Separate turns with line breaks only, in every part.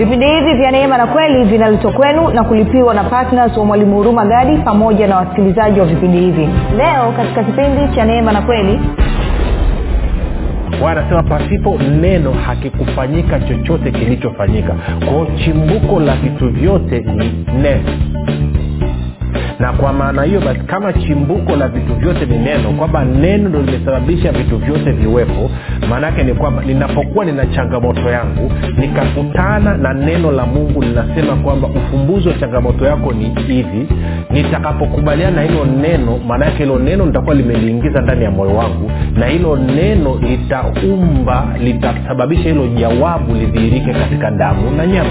vipindi hivi vya neema na kweli vinaletwa kwenu na kulipiwa na ptns wa mwalimu huruma gadi pamoja na wasikilizaji wa vipindi hivi. Leo katika kipindi cha neema na kweli
anasema pasipo neno hakikufanyika chochote kilichofanyika. Kwao chimbuko la vitu vyote ni neno na kwa maana hiyo basi kama chimbuko la vitu vyote ni neno kwamba neno ndo limesababisha vitu vyote viwepo maanaake ni kwamba ninapokuwa nina changamoto yangu nikakutana na neno la mungu linasema kwamba ufumbuzi wa changamoto yako ni hivi. Nitakapokubaliana na hilo neno maanaake hilo neno nitakuwa limeliingiza ndani ya moyo wangu na hilo neno litaumba litasababisha hilo jawabu lidhihirike katika damu na nyama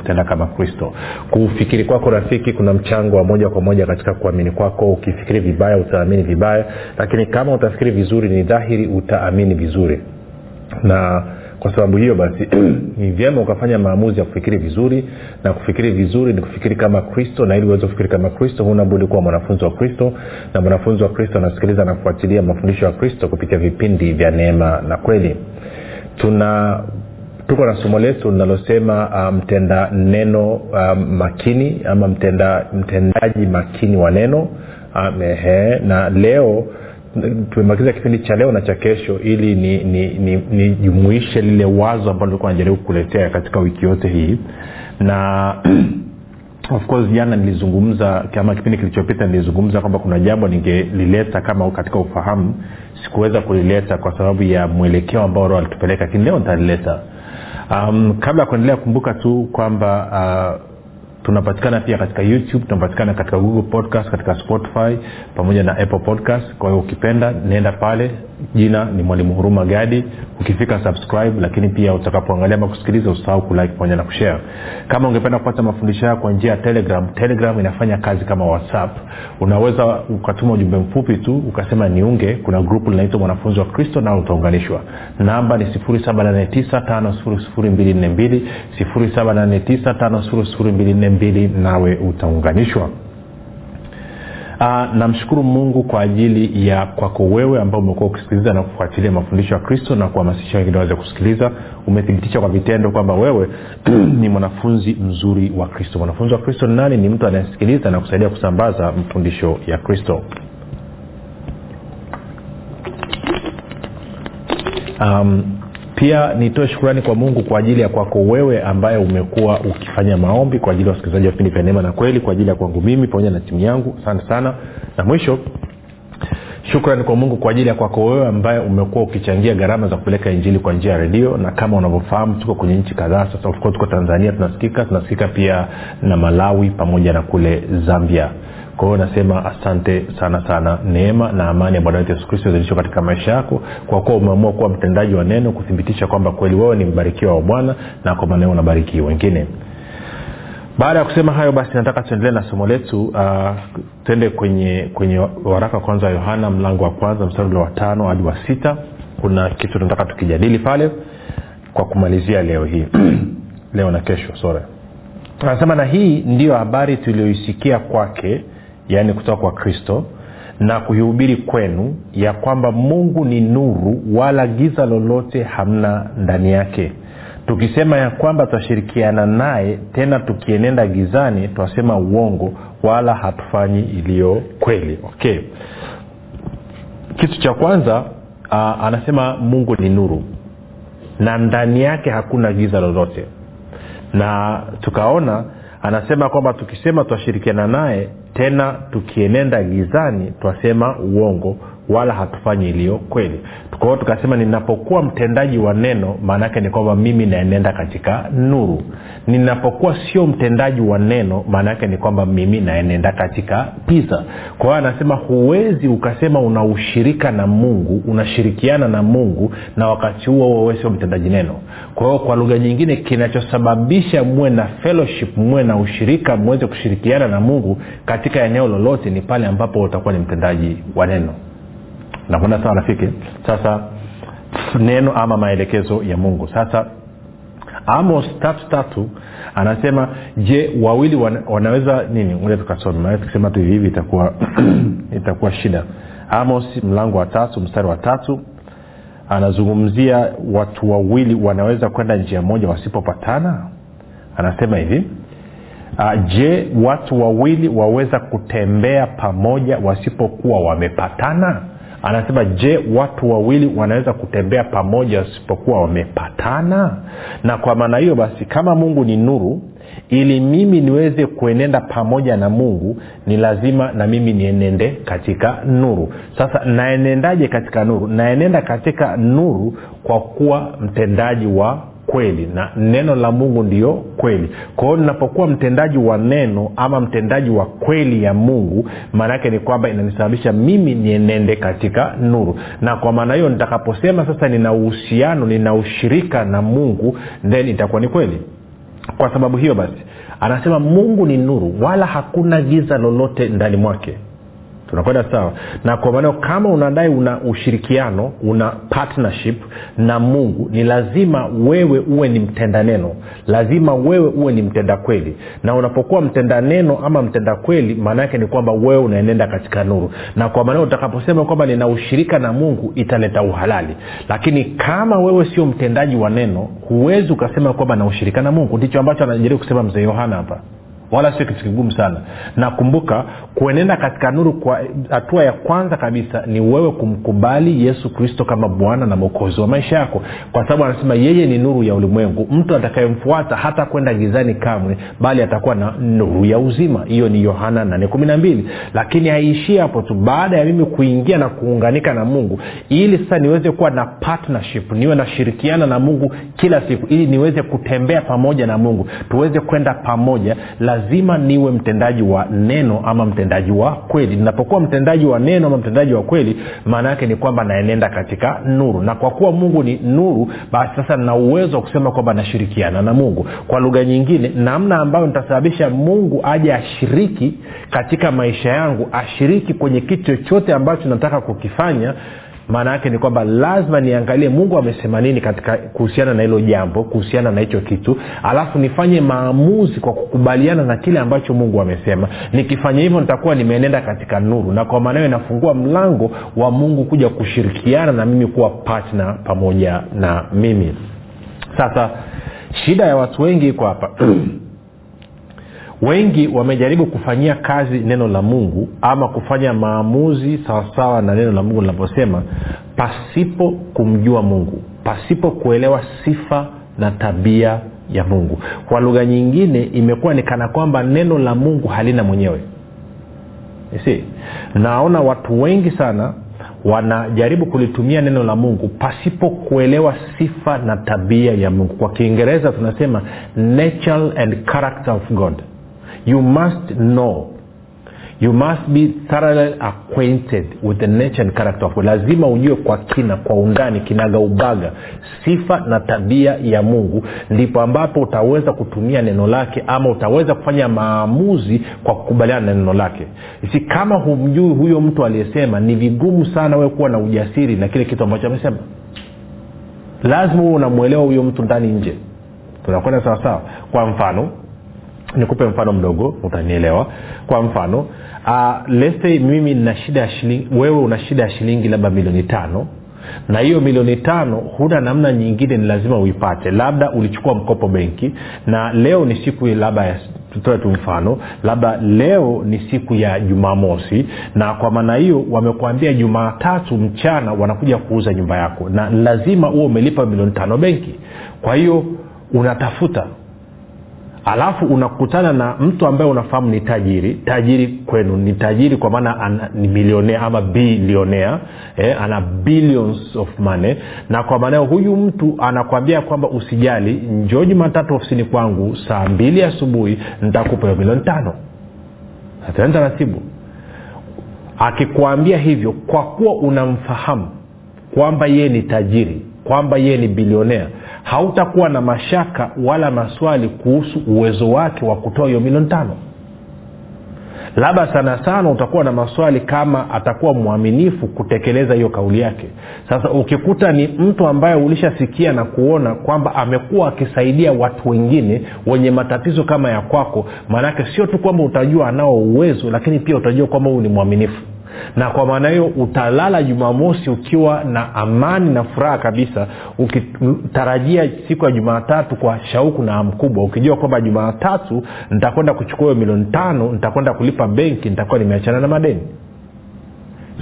kutenda kama kristo. Kufikiri kwako rafiki kuna mchango wa moja kwa moja katika kuamini kwako. Ukifikiri vibaya utaamini vibaya. Lakini kama utafikiri vizuri ni dhahiri utaamini vizuri. Na kwa sababu hiyo basi ni vyema ukafanya maamuzi ya kufikiri vizuri. Na kufikiri vizuri ni kufikiri kama kristo. Na ili uweze kufikiri kama kristo huna kuwa mwanafunzi wa kristo. Na mwanafunzi wa kristo anasikiliza na kufuatilia mafundisho ya kristo kupitia vipindi vya neema na kweli. Tuna tuko na somo letu linalosema mtenda um, neno um, makini ama mtenda, mtendaji makini wa neno. Um, ehe, na leo tumebakiza kipindi cha leo na cha kesho ili nijumuishe ni, ni, ni lile wazo ambalo likuwa najaribu kukuletea katika wiki yote hii. Na of course jana nilizungumza kama kipindi kilichopita nilizungumza kwamba kuna jambo ningelileta kama katika ufahamu. Sikuweza kulileta kwa sababu ya mwelekeo ambao roho alitupeleka lakini leo nitalileta um, kabla ya kuendelea kumbuka tu kwamba uh, tunapatikana pia katika youtube tunapatikana katika google podcast katika spotify pamoja na apple podcast. Kwa hiyo ukipenda nenda pale jina ni mwalimu huruma gadi. Ukifika subscribe lakini pia utakapoangalia ama kusikiliza usahau kulike pamoja na kushare. Kama ungependa kupata mafundisho hayo kwa njia ya telegram telegram inafanya kazi kama whatsapp. Unaweza ukatuma ujumbe mfupi tu ukasema niunge. Kuna grupu linaitwa mwanafunzi wa kristo nao utaunganishwa. Namba ni 7895242 7895242 nawe utaunganishwa namshukuru mungu kwa ajili ya kwako wewe ambao umekuwa ukisikiliza na kufuatilia mafundisho ya kristo na kuhamasisha wengine waweze kusikiliza. Umethibitisha kwa vitendo kwamba wewe ni mwanafunzi mzuri wa kristo. Mwanafunzi wa kristo ni nani? Ni mtu anayesikiliza na kusaidia kusambaza mafundisho ya kristo. Um, pia nitoe shukurani kwa mungu kwa ajili ya kwako wewe ambaye umekuwa ukifanya maombi kwa ajili ya wasikilizaji wa vipindi vya neema na kweli kwa ajili ya kwangu mimi pamoja na timu yangu. Asante sana. Na mwisho shukrani kwa mungu kwa ajili ya kwako wewe ambaye umekuwa ukichangia gharama za kupeleka injili kwa njia ya redio. Na kama unavyofahamu tuko kwenye nchi kadhaa sasa. Of tuko tanzania tunasikika. Tunasikika pia na malawi pamoja na kule zambia kwa nasema asante sana sana. Neema na amani ya bwana wetu yesu kristo zilishwa katika maisha yako. Kwa kuwa umeamua kuwa mtendaji wa neno kuthibitisha kwamba kweli wewe ni mbarikiwa wa bwana na kwa maana unabariki wengine. Baada ya kusema hayo basi nataka tuendelee na somo letu. Uh, tuende kwenye kwenye waraka kwanza wa yohana mlango wa kwanza mstari wa tano hadi wa sita. Kuna kitu tunataka tukijadili pale kwa kumalizia leo hii. Leo na kesho sore anasema na hii ndiyo habari tuliyoisikia kwake yaani kutoka kwa kristo na kuihubiri kwenu ya kwamba mungu ni nuru wala giza lolote hamna ndani yake. Tukisema ya kwamba twashirikiana naye tena tukienenda gizani twasema uongo wala hatufanyi iliyo kweli. Okay. Kitu cha kwanza uh, anasema mungu ni nuru na ndani yake hakuna giza lolote. Na tukaona anasema kwamba tukisema twashirikiana naye tena tukienenda gizani twasema uongo wala hatufanyi iliyo kweli. Kwa tukasema ninapokuwa mtendaji wa neno maanaake ni kwamba mimi naenenda katika nuru. Ninapokuwa sio mtendaji wa neno maana yake ni kwamba mimi naenenda katika pisa kwa hiyo anasema huwezi ukasema una ushirika na mungu unashirikiana na mungu na wakati huo huo sio mtendaji neno. Kwa hiyo kwa lugha nyingine kinachosababisha muwe na fellowship muwe na ushirika muweze kushirikiana na mungu katika eneo lolote ni pale ambapo utakuwa ni mtendaji wa neno nakwenda sawa rafiki? Sasa neno ama maelekezo ya mungu. Sasa amos tatu tatu anasema je wawili wana, wanaweza nini? Moja tukasome. Tukisema tu hivi itakuwa itakuwa shida. Amos mlango wa tatu mstari wa tatu anazungumzia watu wawili wanaweza kwenda njia moja wasipopatana. Anasema hivi uh, je watu wawili waweza kutembea pamoja wasipokuwa wamepatana anasema je watu wawili wanaweza kutembea pamoja wasipokuwa wamepatana? Na kwa maana hiyo basi kama mungu ni nuru ili mimi niweze kuenenda pamoja na mungu ni lazima na mimi nienende katika nuru. Sasa naenendaje katika nuru? Naenenda katika nuru kwa kuwa mtendaji wa kweli na neno la mungu ndio kweli. Kwa hiyo ninapokuwa mtendaji wa neno ama mtendaji wa kweli ya mungu maana yake ni kwamba inanisababisha mimi nienende katika nuru. Na kwa maana hiyo nitakaposema sasa nina uhusiano nina ushirika na mungu then itakuwa ni kweli. Kwa sababu hiyo basi anasema mungu ni nuru wala hakuna giza lolote ndani mwake tunakwenda sawa? Na kwa maanao kama unadai una ushirikiano una partnership na mungu ni lazima wewe uwe ni mtenda neno. Lazima wewe uwe ni mtenda kweli. Na unapokuwa mtenda neno ama mtenda kweli maana yake ni kwamba wewe unaenenda katika nuru. Na kwa maanao utakaposema kwamba nina ushirika na mungu italeta uhalali. Lakini kama wewe sio mtendaji wa neno huwezi ukasema kwamba na ushirika na mungu. Ndicho ambacho anajaribu kusema mzee yohana hapa wala sio kitu kigumu sana. Na kumbuka kuenenda katika nuru kwa hatua ya kwanza kabisa ni wewe kumkubali yesu kristo kama bwana na mwokozi wa maisha yako. Kwa sababu anasema yeye ni nuru ya ulimwengu. Mtu atakayemfuata hata kwenda gizani kamwe bali atakuwa na nuru ya uzima. Hiyo ni yohana 812 lakini haiishii hapo tu. Baada ya mimi kuingia na kuunganika na mungu ili sasa niweze kuwa na partnership niwe nashirikiana na mungu kila siku ili niweze kutembea pamoja na mungu tuweze kwenda pamoja lazima niwe mtendaji wa neno ama mtendaji wa kweli. Ninapokuwa mtendaji wa neno ama mtendaji wa kweli maana yake ni kwamba naenenda katika nuru. Na kwa kuwa mungu ni nuru basi sasa nina uwezo wa kusema kwamba nashirikiana na mungu. Kwa lugha nyingine namna ambayo nitasababisha mungu aje ashiriki katika maisha yangu ashiriki kwenye kitu chochote ambacho nataka kukifanya maana yake ni kwamba lazima niangalie mungu amesema nini katika kuhusiana na hilo jambo kuhusiana na hicho kitu. Alafu nifanye maamuzi kwa kukubaliana na kile ambacho mungu amesema. Nikifanya hivyo nitakuwa nimeenenda katika nuru. Na kwa maana hiyo inafungua mlango wa mungu kuja kushirikiana na mimi kuwa patna pamoja na mimi. Sasa shida ya watu wengi iko hapa wengi wamejaribu kufanyia kazi neno la mungu ama kufanya maamuzi sawasawa na neno la mungu linavyosema pasipo kumjua mungu pasipo kuelewa sifa na tabia ya mungu. Kwa lugha nyingine imekuwa ni kana kwamba neno la mungu halina mwenyewe. Si naona watu wengi sana wanajaribu kulitumia neno la mungu pasipo kuelewa sifa na tabia ya mungu. Kwa kiingereza tunasema nature and character of god you must know. You must be thoroughly acquainted with the nature and character of God. lazima ujue kwa kina kwa undani kinaga ubaga sifa na tabia ya mungu. Ndipo ambapo utaweza kutumia neno lake ama utaweza kufanya maamuzi kwa kukubaliana na neno lake. Si kama humjui huyo mtu aliyesema ni vigumu sana wewe kuwa na ujasiri na kile kitu ambacho amesema. Lazima huwe unamwelewa huyo mtu ndani nje. Tunakwenda sawasawa kwa mfano nikupe mfano mdogo utanielewa. Kwa mfano uh, lese mimi nina shida ya shilingi wewe una shida ya shilingi labda milioni tano na hiyo milioni tano huna namna nyingine ni lazima uipate. Labda ulichukua mkopo benki na leo ni siku labda tutoe tu mfano labda leo ni siku ya jumamosi na kwa maana hiyo wamekuambia jumatatu mchana wanakuja kuuza nyumba yako na lazima huo umelipa milioni tano benki. Kwa hiyo unatafuta alafu unakutana na mtu ambaye unafahamu ni tajiri. Tajiri kwenu ni tajiri kwa maana ni milionea ama bilionea eh, ana billions of money. Na kwa maanao huyu mtu anakwambia kwamba usijali njoo jumatatu ofisini kwangu saa mbili asubuhi nitakupa hiyo milioni tano. Ataenda taratibu. Akikwambia hivyo kwa kuwa unamfahamu kwamba yeye ni tajiri kwamba yeye ni bilionea hautakuwa na mashaka wala maswali kuhusu uwezo wake wa kutoa hiyo milioni tano. Labda sana sana utakuwa na maswali kama atakuwa mwaminifu kutekeleza hiyo kauli yake. Sasa ukikuta ni mtu ambaye ulishasikia na kuona kwamba amekuwa akisaidia watu wengine wenye matatizo kama ya kwako maanake sio tu kwamba utajua anao uwezo lakini pia utajua kwamba huyu ni mwaminifu na kwa maana hiyo utalala jumamosi ukiwa na amani na furaha kabisa ukitarajia siku ya jumatatu kwa shauku na hamu ukijua kwamba jumatatu nitakwenda kuchukua hiyo milioni tano nitakwenda kulipa benki nitakuwa nimeachana na madeni.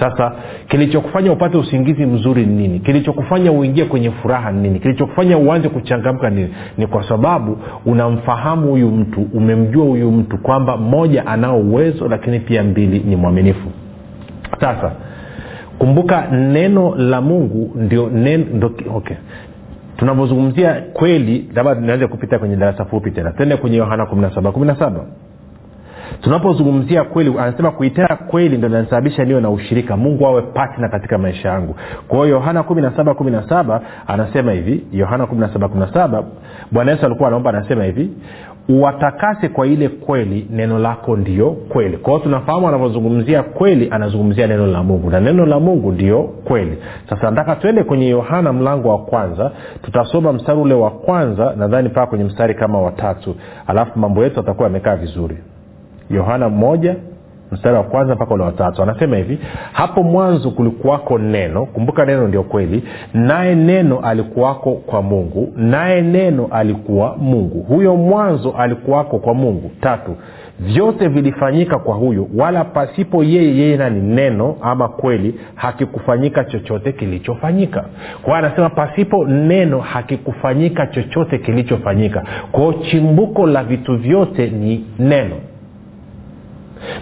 Sasa kilichokufanya upate usingizi mzuri ni nini? Kilichokufanya uingie kwenye furaha ni nini? Kilichokufanya uanze kuchangamka nini? Ni kwa sababu unamfahamu huyu mtu umemjua huyu mtu kwamba moja anao uwezo lakini pia mbili ni mwaminifu sasa. Kumbuka neno la mungu ndio okay. Tunavyozungumzia kweli labda nianze kupita kwenye darasa fupi tena. Tende kwenye yohana 17 17 tunapozungumzia kweli anasema kuitenda kweli ndo inanisababisha niwe na ushirika. Mungu awe patna katika maisha yangu. Kwa hiyo yohana 17 17 anasema hivi. Yohana 17 17 bwana yesu alikuwa anaomba anasema hivi uwatakase kwa ile kweli neno lako ndio kweli. Kwa hiyo tunafahamu anavyozungumzia kweli anazungumzia neno la mungu na neno la mungu ndio kweli. Sasa nataka tuende kwenye yohana mlango wa kwanza tutasoma mstari ule wa kwanza nadhani mpaka kwenye mstari kama watatu alafu mambo yetu atakuwa yamekaa vizuri. Yohana mstari wa kwanza mpaka ule watatu anasema hivi hapo mwanzo kulikuwako neno kumbuka neno ndio kweli naye neno alikuwako kwa mungu naye neno alikuwa mungu. Huyo mwanzo alikuwako kwa mungu. Tatu vyote vilifanyika kwa huyo wala pasipo yeye yeye nani? Neno ama kweli hakikufanyika chochote kilichofanyika. Kwa hiyo anasema pasipo neno hakikufanyika chochote kilichofanyika. Kwao chimbuko la vitu vyote ni neno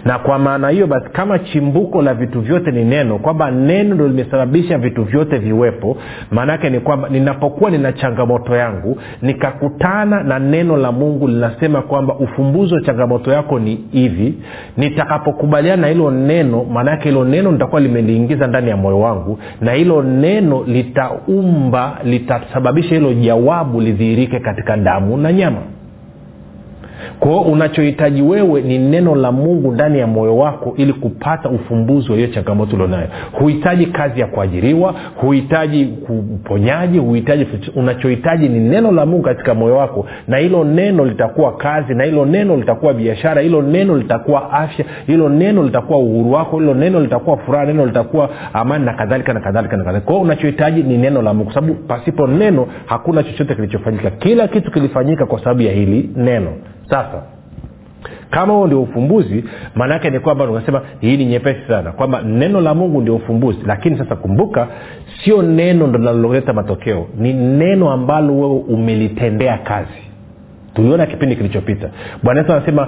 na kwa maana hiyo basi kama chimbuko la vitu vyote ni neno kwamba neno ndo limesababisha vitu vyote viwepo maanaake ni kwamba ninapokuwa nina changamoto yangu nikakutana na neno la mungu linasema kwamba ufumbuzi wa changamoto yako ni hivi. Nitakapokubaliana na hilo neno maanaake hilo neno nitakuwa limeliingiza ndani ya moyo wangu na hilo neno litaumba litasababisha hilo jawabu lidhihirike katika damu na nyama kwao unachohitaji wewe ni neno la mungu ndani ya moyo wako ili kupata ufumbuzi wa hiyo changamoto ulionayo. Huhitaji kazi ya kuajiriwa huhitaji uponyaji huhitaji unachohitaji ni neno la mungu katika moyo wako na hilo neno litakuwa kazi na hilo neno litakuwa biashara hilo neno litakuwa afya hilo neno litakuwa uhuru wako hilo neno litakuwa furaha neno litakuwa amani na kadhalika na kadhalika na kadhalika. Kwao unachohitaji ni neno la mungu kwa sababu pasipo neno hakuna chochote kilichofanyika. Kila kitu kilifanyika kwa sababu ya hili neno sasa kama huo ndio ufumbuzi maana yake ni kwamba unasema hii ni nyepesi sana kwamba neno la mungu ndio ufumbuzi. Lakini sasa kumbuka sio neno ndo linaloleta matokeo ni neno ambalo wewe umelitendea kazi. Tuliona kipindi kilichopita. Bwana yesu anasema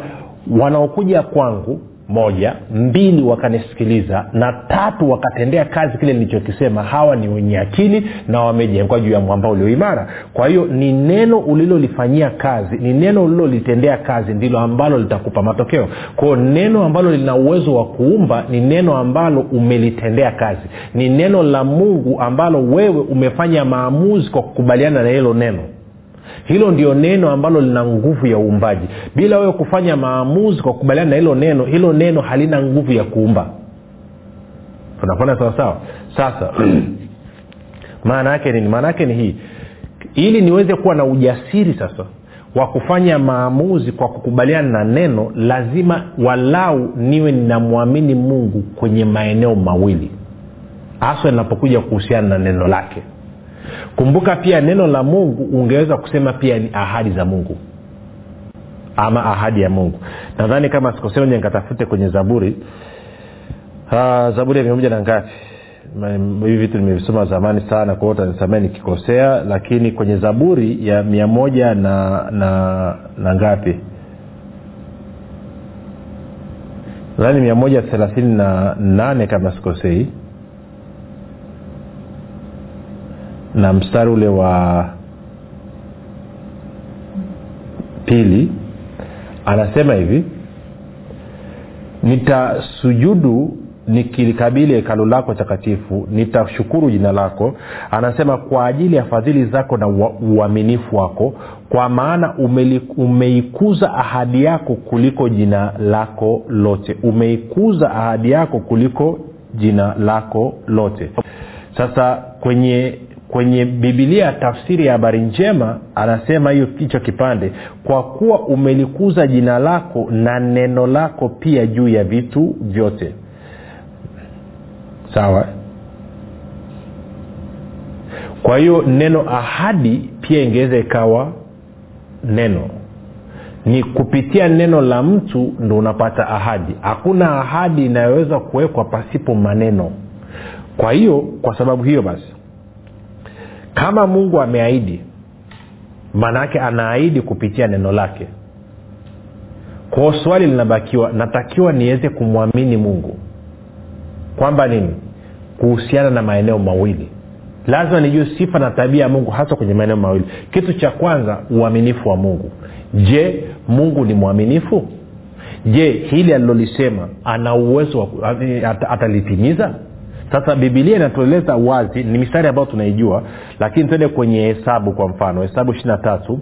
wanaokuja kwangu moja mbili wakanisikiliza na tatu wakatendea kazi kile nilichokisema. Hawa ni wenye akili na wamejengwa juu ya mwamba ulioimara kwa hiyo ni neno ulilolifanyia kazi ni neno ulilolitendea kazi ndilo ambalo litakupa matokeo. Kwao neno ambalo lina uwezo wa kuumba ni neno ambalo umelitendea kazi. Ni neno la mungu ambalo wewe umefanya maamuzi kwa kukubaliana na hilo neno hilo ndio neno ambalo lina nguvu ya uumbaji. Bila wewe kufanya maamuzi kwa kukubaliana na hilo neno hilo neno halina nguvu ya kuumba. Tunafanya sawasawa sasa maana yake nini? Maana yake ni hii. Ili niweze kuwa na ujasiri sasa wa kufanya maamuzi kwa kukubaliana na neno lazima walau niwe ninamwamini mungu kwenye maeneo mawili. Haswa linapokuja kuhusiana na neno lake kumbuka pia neno la mungu ungeweza kusema pia ni ahadi za mungu. Ama ahadi ya mungu. Nadhani kama sikosea nikatafute kwenye zaburi. Aa, zaburi ya mia moja na ngapi? Hivi vitu nimevisoma zamani sana kwao utanisamea nikikosea lakini kwenye zaburi ya mia moja na na na ngapi? Nadhani mia moja thelathini na nane kama sikosei na mstari ule wa pili anasema hivi nitasujudu nikilikabili hekalo lako takatifu nitashukuru jina lako. Anasema kwa ajili ya fadhili zako na uaminifu wako kwa maana umeikuza ahadi yako kuliko jina lako lote. Umeikuza ahadi yako kuliko jina lako lote. Sasa kwenye kwenye bibilia tafsiri ya habari njema anasema hiyo hicho kipande kwa kuwa umelikuza jina lako na neno lako pia juu ya vitu vyote. Sawa? Kwa hiyo neno ahadi pia ingeweza ikawa neno. Ni kupitia neno la mtu ndo unapata ahadi. Hakuna ahadi inayoweza kuwekwa pasipo maneno. Kwa hiyo kwa sababu hiyo basi kama mungu ameahidi maanaake anaahidi kupitia neno lake. Kwao swali linabakiwa natakiwa niweze kumwamini mungu kwamba nini? Kuhusiana na maeneo mawili. Lazima nijue sifa na tabia ya mungu hasa kwenye maeneo mawili. Kitu cha kwanza uaminifu wa mungu. Je mungu ni mwaminifu? Je hili alilolisema ana uwezo ku- at- atalitimiza sasa bibilia inatueleza wazi ni mistari ambayo tunaijua lakini tuende kwenye hesabu kwa mfano hesabu ishiri na tatu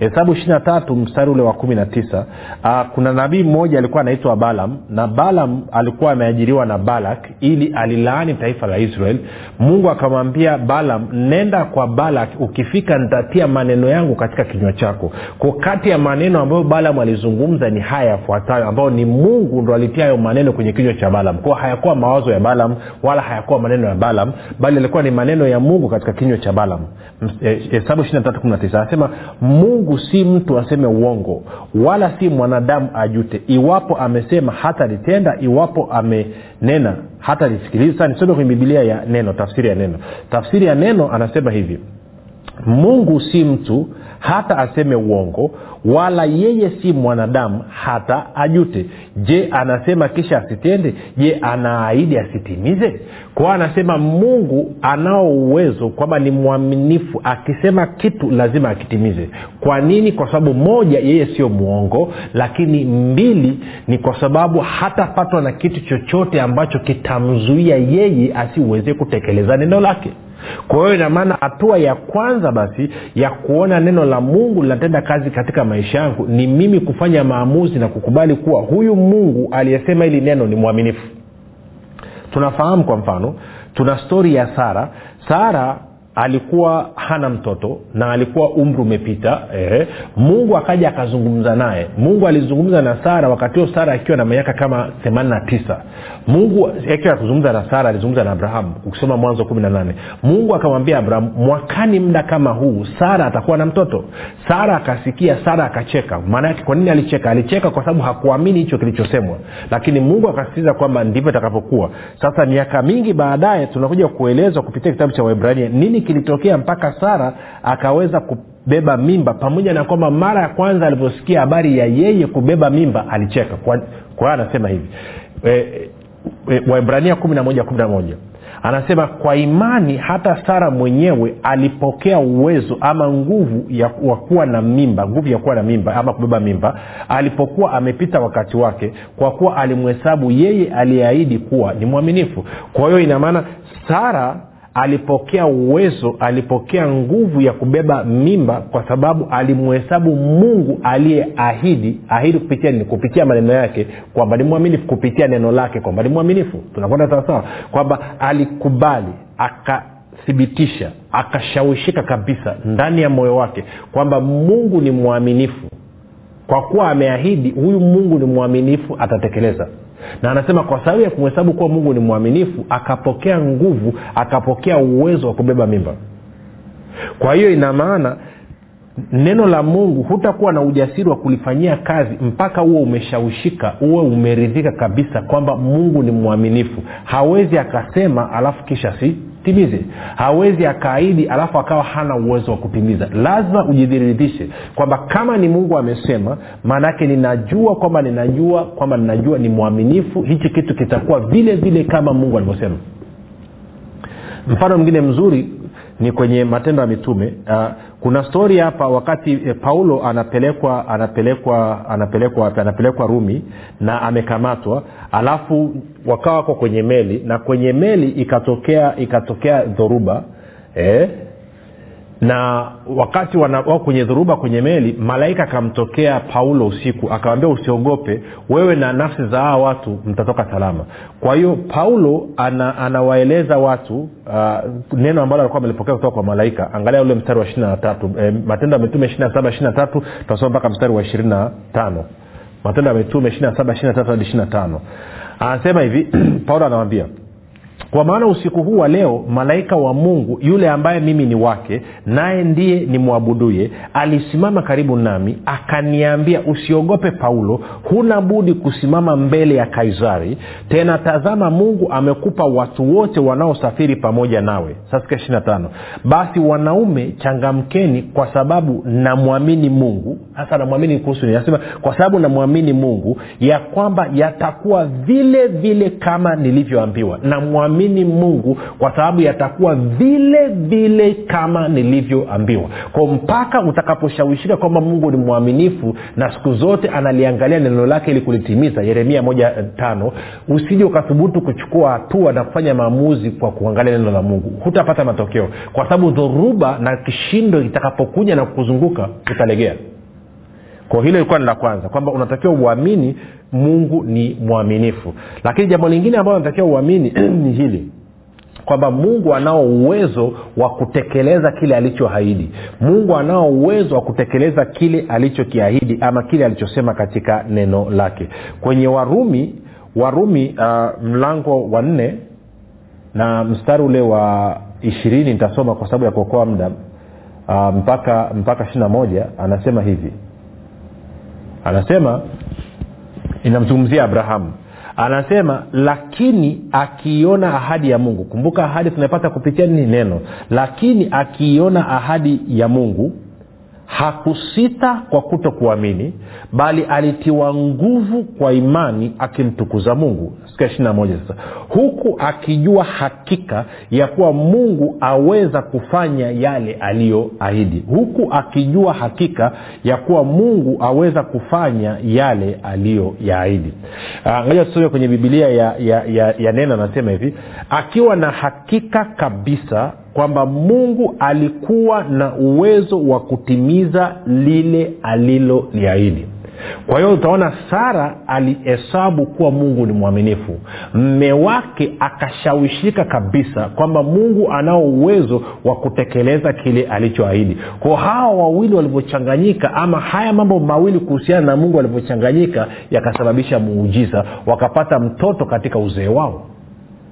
hesabu ishiri na tatu mstari ule wa kumi na tisa. Uh, kuna nabii mmoja alikuwa anaitwa balam na balam alikuwa ameajiriwa na balak ili alilaani taifa la israel. Mungu akamwambia balam nenda kwa balak ukifika nitatia maneno yangu katika kinywa chako. Ko kati ya maneno ambayo balam alizungumza ni haya yafuatayo ambayo ni mungu ndo alitia hayo maneno kwenye kinywa cha balam kwao hayakuwa mawazo ya balam wala hayakuwa maneno ya balam bali alikuwa ni maneno ya mungu katika kinywa cha balam eh, hesabu na tisa anasema mungu si mtu aseme uongo wala si mwanadamu ajute. Iwapo amesema hata litenda iwapo amenena hata lisikiliza nisome kwenye bibilia ya neno tafsiri ya neno. Tafsiri ya neno anasema hivi. Mungu si mtu hata aseme uongo wala yeye si mwanadamu hata ajute. Je anasema kisha asitende? Je anaahidi asitimize? Kwao anasema mungu anao uwezo kwamba ni mwaminifu akisema kitu lazima akitimize. Kwa nini? Kwa sababu moja yeye sio mwongo lakini mbili ni kwa sababu hatapatwa na kitu chochote ambacho kitamzuia yeye asiweze kutekeleza neno lake kwa hiyo inamaana hatua ya kwanza basi ya kuona neno la mungu linatenda kazi katika maisha yangu ni mimi kufanya maamuzi na kukubali kuwa huyu mungu aliyesema hili neno ni mwaminifu. Tunafahamu kwa mfano tuna stori ya sara. Sara alikuwa hana mtoto na alikuwa umri umepita eh. mungu akaja akazungumza naye. Mungu alizungumza na sara wakati huo sara akiwa na miaka kama themanini na tisa. Mungu akiwa akuzungumza na sara alizungumza na abrahamu ukisoma mwanzo kumi na nane. Mungu akamwambia abrahamu mwakani muda kama huu sara atakuwa na mtoto? Sara akasikia sara akacheka. Maana yake kwa nini alicheka? Alicheka kwa sababu hakuamini hicho kilichosemwa. Lakini mungu akasisitiza kwamba ndivyo itakavyokuwa. Sasa miaka mingi baadaye tunakuja kuelezwa kupitia kitabu cha waibrania nini kilitokea mpaka sara akaweza kubeba mimba pamoja na kwamba mara ya kwanza alivyosikia habari ya yeye kubeba mimba alicheka. Kwa hiyo anasema hivi e, e, waibrania kumi na moja kumi na moja. Anasema kwa imani hata sara mwenyewe alipokea uwezo ama nguvu ya kuwa na mimba nguvu ya kuwa na mimba ama kubeba mimba alipokuwa amepita wakati wake kwa kuwa alimhesabu yeye aliyeahidi kuwa ni mwaminifu. Kwa hiyo inamaana sara alipokea uwezo alipokea nguvu ya kubeba mimba kwa sababu alimhesabu mungu aliyeahidi. Ahidi kupitia nini? Kupitia maneno yake kwamba ni mwaminifu kupitia neno lake kwamba ni mwaminifu. Tunakwenda sawasawa kwamba alikubali akathibitisha akashawishika kabisa ndani ya moyo wake kwamba mungu ni mwaminifu. Kwa kuwa ameahidi huyu mungu ni mwaminifu atatekeleza na anasema kwa sababu ya kumhesabu kuwa mungu ni mwaminifu akapokea nguvu akapokea uwezo wa kubeba mimba. Kwa hiyo ina maana neno la mungu hutakuwa na ujasiri wa kulifanyia kazi mpaka huo umeshawishika uwe umeridhika kabisa kwamba mungu ni mwaminifu. Hawezi akasema alafu kisha sitimize hawezi akaahidi alafu akawa hana uwezo wa kutimiza. Lazima ujidhiridhishe kwamba kama ni mungu amesema maanaake ninajua kwamba ninajua kwamba ninajua ni mwaminifu hichi kitu kitakuwa vile vile kama mungu alivyosema. Mfano mwingine mzuri ni kwenye matendo ya mitume. Uh, kuna stori hapa wakati eh, paulo anapelekwa anapelekwa anapelekwa anapelekwa rumi na amekamatwa. Alafu wakawa wako kwenye meli na kwenye meli ikatokea ikatokea dhoruba eh, na wakati wao kwenye dhuruba kwenye meli malaika akamtokea paulo usiku akawambia usiogope wewe na nafsi za hawa watu mtatoka salama. Kwa hiyo paulo ana, anawaeleza watu uh, neno ambalo alikuwa amelipokea kutoka kwa malaika. Angalia ule mstari wa ishiri na e, matendo ya mitume tutasoma mpaka mstari wa ishirini na tano. Matendo ya mitume hadi ishiri na tano. Anasema hivi paulo anawambia kwa maana usiku huu wa leo malaika wa mungu yule ambaye mimi ni wake naye ndiye nimwabuduye alisimama karibu nami akaniambia usiogope paulo huna budi kusimama mbele ya kaisari. Tena tazama mungu amekupa watu wote wanaosafiri pamoja nawe. Sasa ishiri tano. Basi wanaume changamkeni kwa sababu namwamini mungu. Hasa namwamini kuhusu nasema kwa sababu namwamini mungu ya kwamba yatakuwa vile vile kama nilivyoambiwa. Namwamini kumwamini mungu kwa sababu yatakuwa vile vile kama nilivyoambiwa. Kwa mpaka utakaposhawishika kwamba mungu ni mwaminifu na siku zote analiangalia neno lake ili kulitimiza yeremia moja tano usije ukathubutu kuchukua hatua na kufanya maamuzi kwa kuangalia neno la mungu. Hutapata matokeo. Kwa sababu dhoruba na kishindo itakapokuja na kuzunguka utalegea kwa hilo ilikuwa ni la kwanza kwamba unatakiwa uamini mungu ni mwaminifu. Lakini jambo lingine ambalo unatakiwa uamini ni hili kwamba mungu anao uwezo wa kutekeleza kile alichoahidi. Mungu anao uwezo wa kutekeleza kile alichokiahidi ama kile alichosema katika neno lake. Kwenye warumi warumi uh, mlango wa nne na mstari ule wa ishirini nitasoma kwa sababu ya kuokoa muda. Uh, mpaka mpaka ishiri na moja anasema hivi anasema inamzungumzia abrahamu. Anasema lakini akiiona ahadi ya mungu kumbuka ahadi tunaipata kupitia nini? Neno. Lakini akiiona ahadi ya mungu hakusita kwa kuto kuamini bali alitiwa nguvu kwa imani akimtukuza mungu. Sika ishirina sasa. Huku akijua hakika ya kuwa mungu aweza kufanya yale aliyoahidi. Huku akijua hakika ya kuwa mungu aweza kufanya yale aliyoyaahidi. Ngoja tusome kwenye bibilia ya, ya, ya, ya neno anasema hivi. Akiwa na hakika kabisa kwamba mungu alikuwa na uwezo wa kutimiza lile aliloliahidi. Kwa hiyo utaona sara alihesabu kuwa mungu ni mwaminifu. Mme wake akashawishika kabisa kwamba mungu anao uwezo wa kutekeleza kile alichoahidi. Kwao hawa wawili walivyochanganyika ama haya mambo mawili kuhusiana na mungu walivyochanganyika yakasababisha muujiza. Wakapata mtoto katika uzee wao.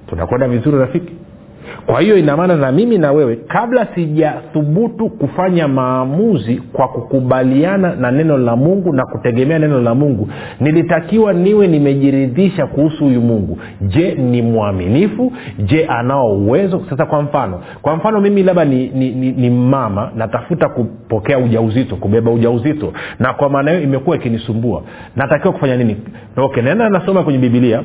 Tunakwenda vizuri rafiki kwa hiyo inamaana na mimi na wewe kabla sijathubutu kufanya maamuzi kwa kukubaliana na neno la mungu na kutegemea neno la mungu nilitakiwa niwe nimejiridhisha kuhusu huyu mungu. Je ni mwaminifu? Je anao uwezo? Sasa kwa mfano kwa mfano mimi labda ni, ni, ni, ni mama natafuta kupokea ujauzito kubeba ujauzito. Na kwa maana hiyo imekuwa ikinisumbua. Natakiwa kufanya nini? Okay naenda nasoma kwenye bibilia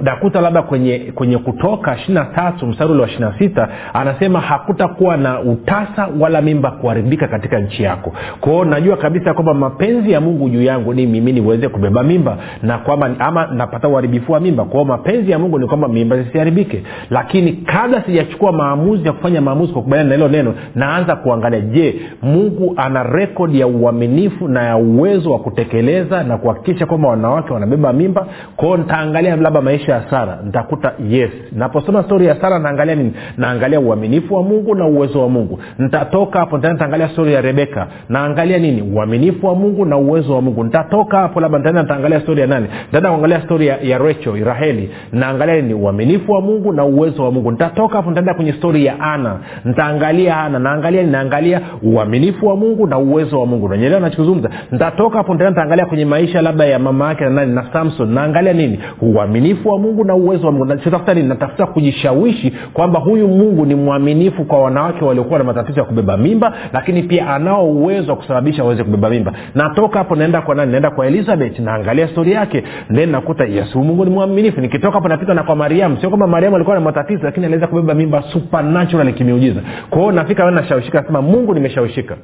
nakuta labda kwenye kwenye kutoka ishirina tatu wa ishirina sita anasema hakutakuwa na utasa wala mimba kuharibika katika nchi yako. Kwao najua kabisa kwamba mapenzi ya mungu juu yangu ni mimi niweze kubeba mimba na kwamba ama napata uharibifu wa mimba. Kwao mapenzi ya mungu ni kwamba mimba zisiharibike. Lakini kabla sijachukua maamuzi ya kufanya maamuzi kwa kubaliana na hilo neno naanza kuangalia je mungu ana rekodi ya uaminifu na ya uwezo wa kutekeleza na kuhakikisha kwamba wanawake wanabeba mimba? Kwao nitaangalia labda maisha maisha ya sara nitakuta yes. Naposoma stori ya sara naangalia nini? Naangalia uaminifu wa mungu na uwezo wa mungu. Nitatoka hapo nitaangalia stori ya rebeka naangalia nini? Uaminifu wa mungu na uwezo wa mungu. Nitatoka hapo labda nitaenda nitaangalia stori ya nani? Nitaenda kuangalia stori ya, ya recho raheli. Naangalia nini? Uaminifu wa mungu na uwezo wa mungu. Nitatoka hapo nitaenda kwenye stori ya ana. Nitaangalia ana. Naangalia naangalia uaminifu wa mungu na uwezo wa mungu. Nanyelewa nachokizungumza nitatoka hapo nitaenda nitaangalia kwenye maisha labda ya mama yake na nani? Na samson. Naangalia nini? Uaminifu wa mungu na uwezo wa mungu. Nachotafuta nini? Natafuta kujishawishi kwamba huyu mungu ni mwaminifu kwa wanawake waliokuwa na matatizo ya kubeba mimba lakini pia anao uwezo wa kusababisha waweze kubeba mimba. Natoka hapo naenda kwa nani? Naenda kwa elizabeth naangalia stori yake then nakuta yesu mungu ni mwaminifu. Nikitoka hapo napita na kwa mariamu. Sio kwamba mariamu alikuwa na matatizo lakini aliweza kubeba mimba supernatural kimiujiza kwao nafika nashawishika nasema mungu nimeshawishika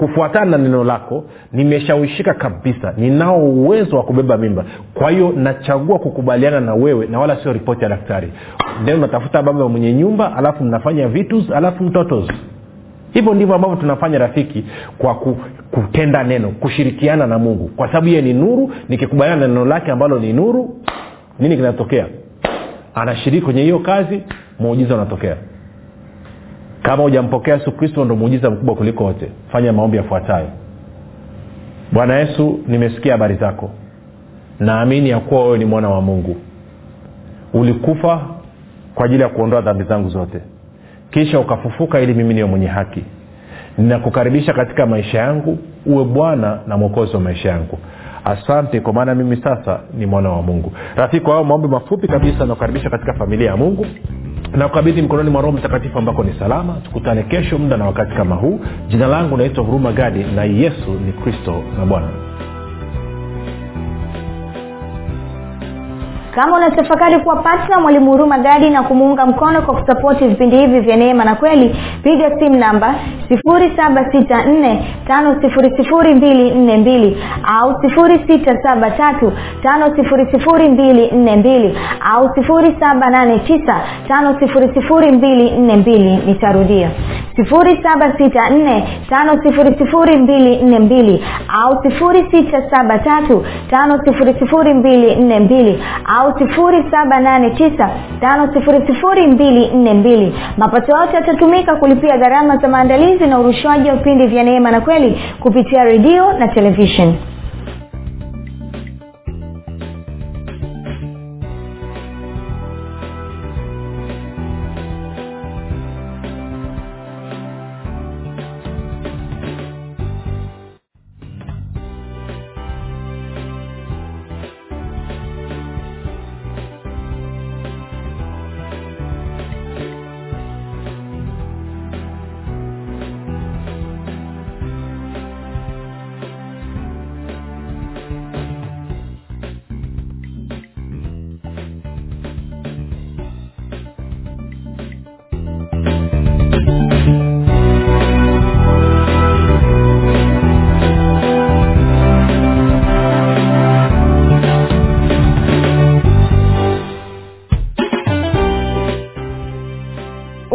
kufuatana na neno lako nimeshawishika kabisa. Ninao uwezo wa kubeba mimba. Kwa hiyo nachagua kukubaliana na wewe na wala sio ripoti ya daktari. Then unatafuta baba mwenye nyumba alafu mnafanya vitus alafu mtotos. Hivyo ndivyo ambavyo tunafanya rafiki kwa ku, kutenda neno kushirikiana na mungu. Kwa sababu yeye ni nuru nikikubaliana na neno lake ambalo ni nuru nini kinatokea? Anashiriki kwenye hiyo kazi muujiza unatokea kama hujampokea yesu kristo ndo muujiza mkubwa kuliko wote. Fanya maombi yafuatayo. Bwana yesu nimesikia habari zako. Naamini ya kuwa wewe ni mwana wa mungu. Ulikufa kwa ajili ya kuondoa dhambi zangu zote. Kisha ukafufuka ili mimi niwe mwenye haki. Ninakukaribisha katika maisha yangu uwe bwana na mwokozi wa maisha yangu. Asante kwa maana mimi sasa ni mwana wa mungu. Rafiki kwa hayo maombi mafupi kabisa nakukaribisha katika familia ya mungu na kukabidhi mkononi mwa roho mtakatifu ambako ni salama. Tukutane kesho muda na wakati kama huu. Jina langu naitwa huruma gadi na yesu ni kristo na bwana
kama unatafakari kuwa patna mwalimu huruma gadi na kumuunga mkono kwa kusapoti vipindi hivi vya neema na kweli piga simu namba 7645242 au 6735242 au 7895242 nitarudia. 7645242 au 6735242 au 7895242 mapato yote yatatumika kulipia gharama za maandalizi na urushwaji wa vipindi vya neema na kweli kupitia redio na televishen